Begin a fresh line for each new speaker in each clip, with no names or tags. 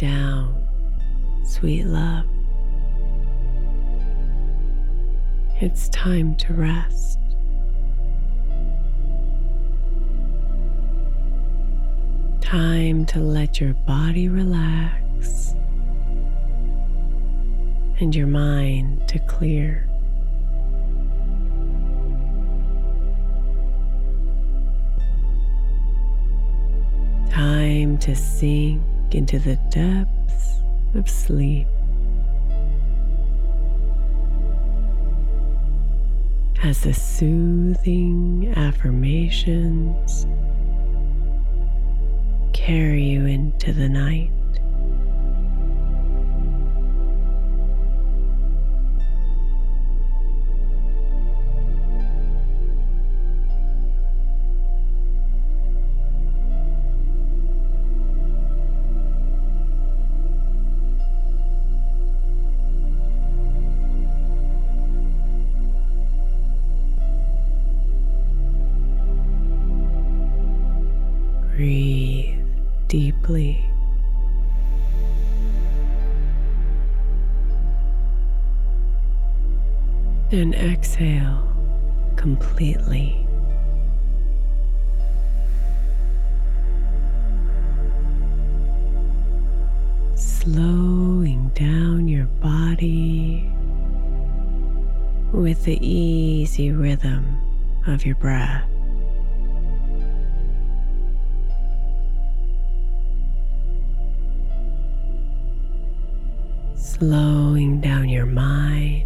Down, sweet love. It's time to rest. Time to let your body relax and your mind to clear. Time to sink into the depths of sleep. As the soothing affirmations carry you into the night. And exhale completely. Slowing down your body with the easy rhythm of your breath. slowing down your mind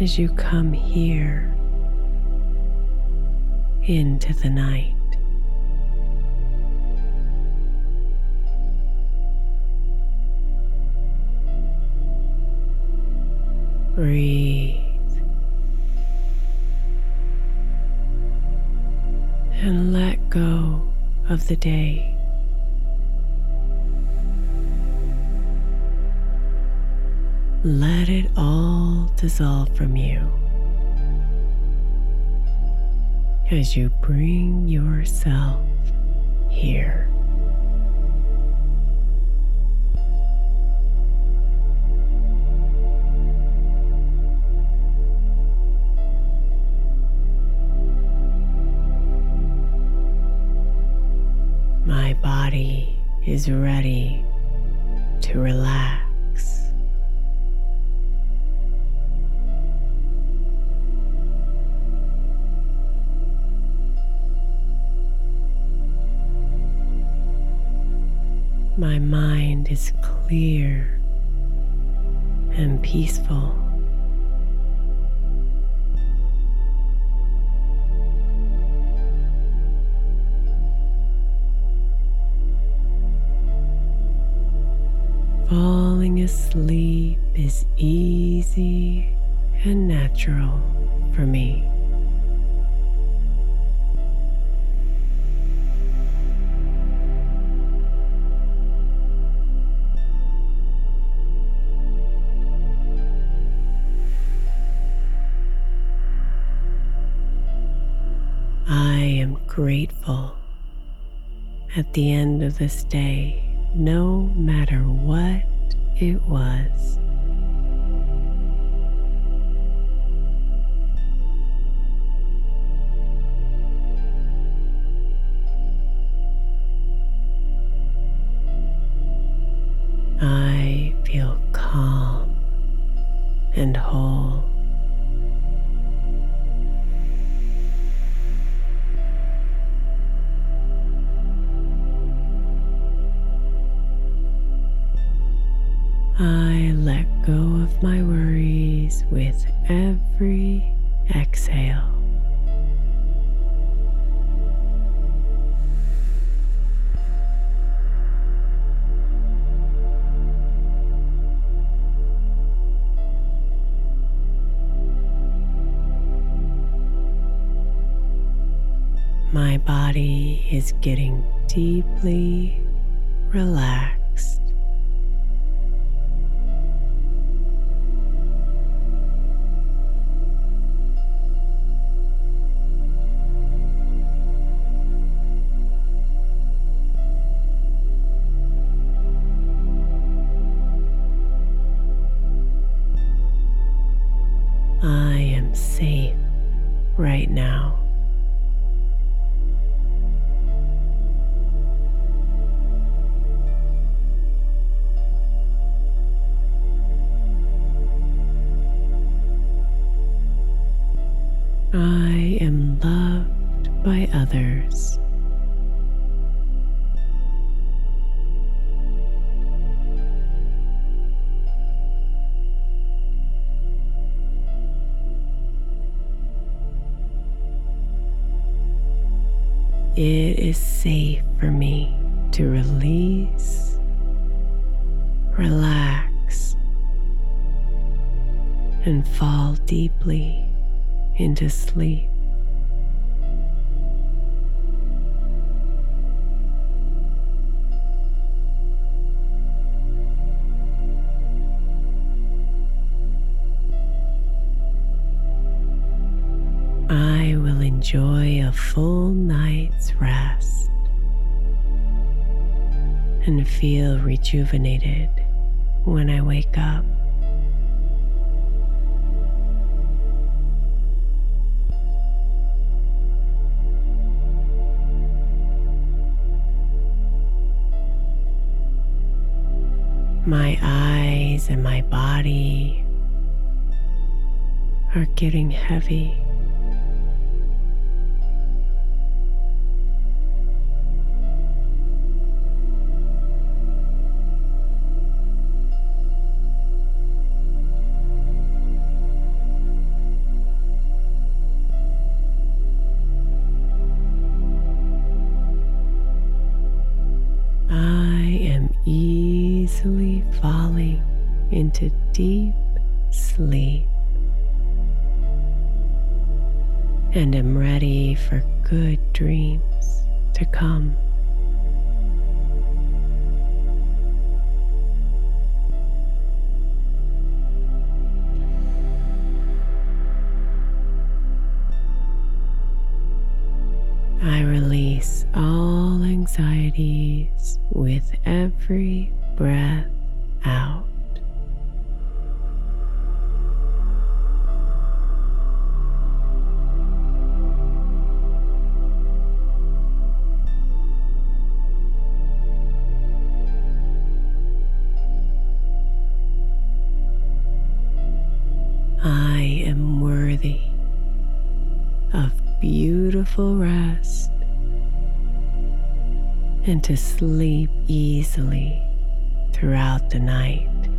as you come here into the night. Breathe and let go of the day. Let it all dissolve from you as you bring yourself here. My body is ready to relax. My mind is clear and peaceful. Falling asleep is easy and natural for me. At the end of this day, no matter what it was. I feel calm and whole. I let go of my worries with every exhale. My body is getting deeply relaxed. Safe for me to release, relax, and fall deeply into sleep. I will enjoy a full night's rest and feel rejuvenated when I wake up. My eyes and my body are getting heavy. To sleep easily throughout the night.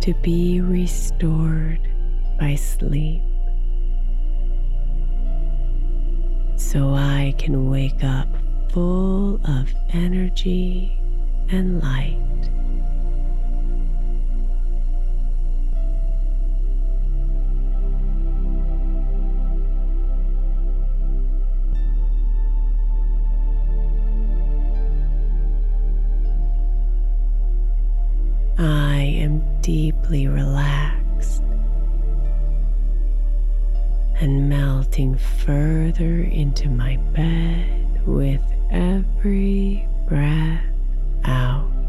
To be restored by sleep so I can wake up full of energy and light. Am deeply relaxed and melting further into my bed with every breath out.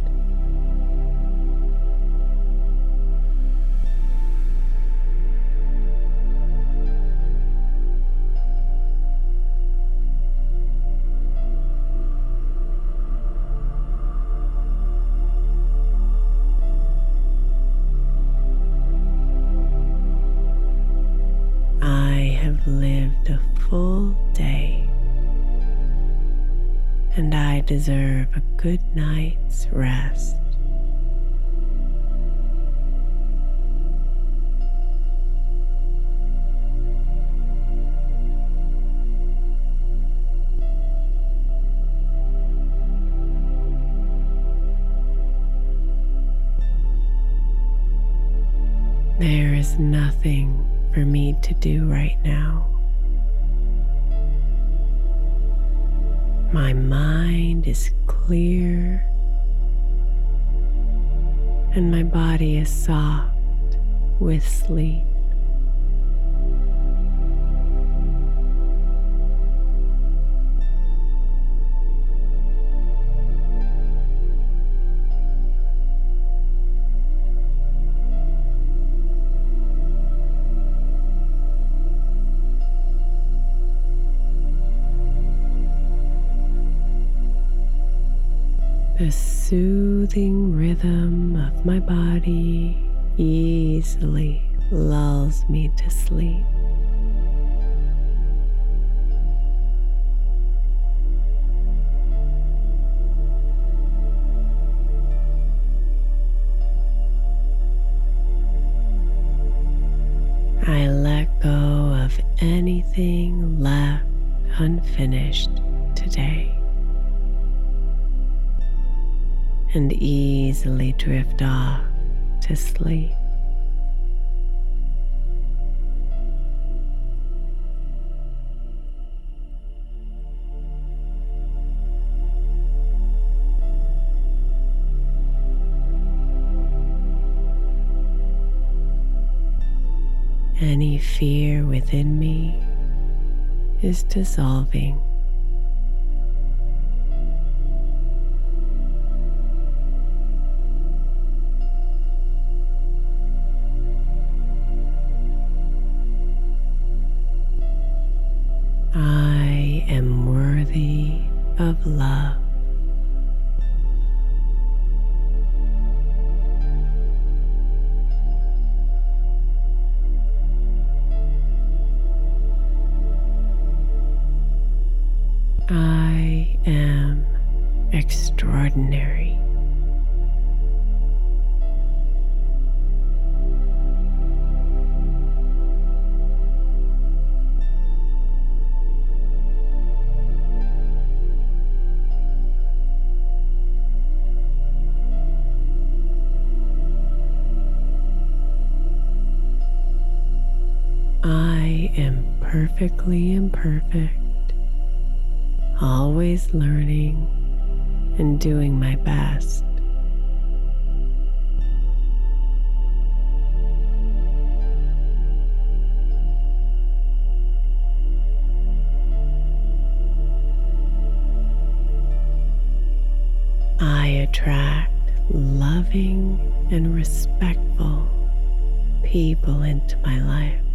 And I deserve a good night's rest. There is nothing for me to do right now. My mind is clear and my body is soft with sleep. Soothing rhythm of my body easily lulls me to sleep. I let go of anything left unfinished today. And easily drift off to sleep. Any fear within me is dissolving. I am extraordinary. I am perfectly imperfect, always learning and doing my best. I attract loving and respectful people into my life.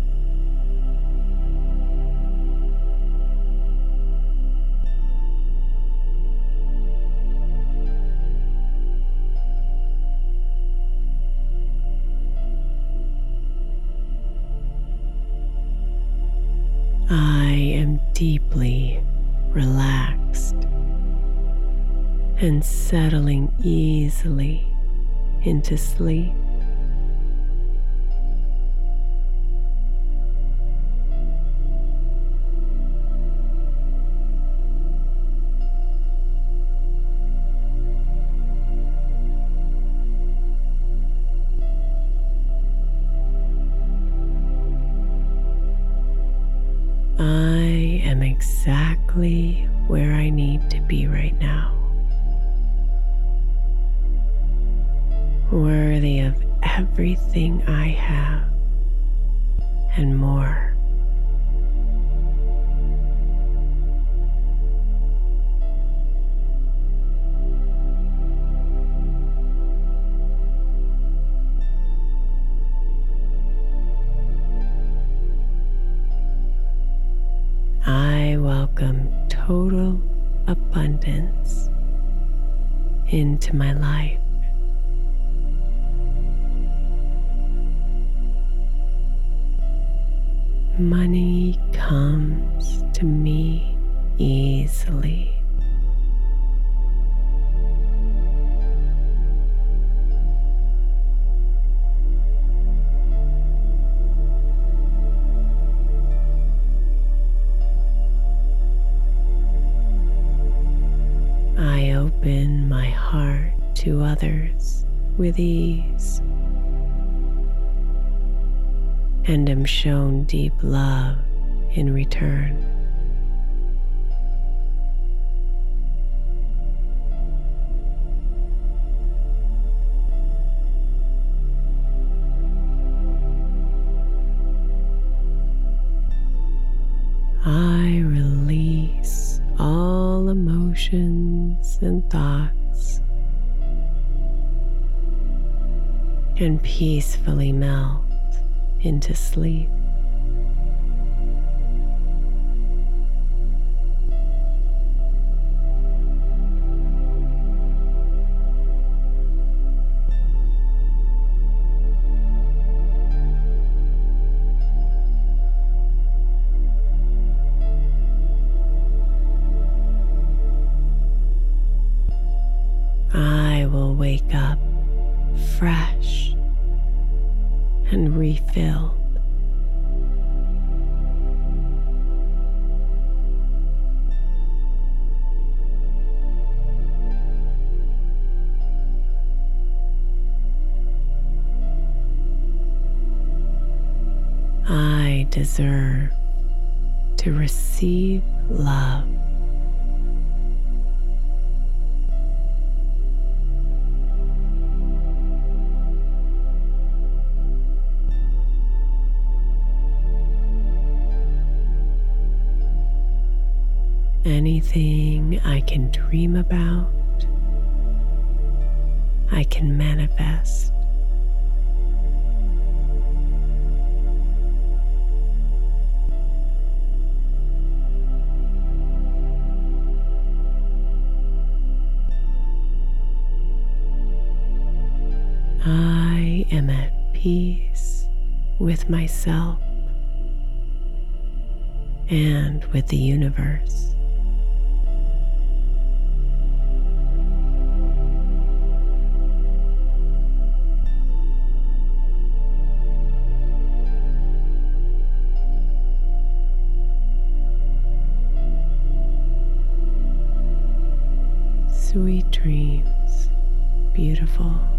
Settling easily into sleep. Everything I have and more. I welcome total abundance into my life. Money comes to me easily. I open my heart to others with ease and am shown deep love in return. I release all emotions and thoughts and peacefully melt into sleep. Deserve to receive love. Anything I can dream about, I can manifest. I am at peace with myself and with the universe. Sweet dreams, beautiful.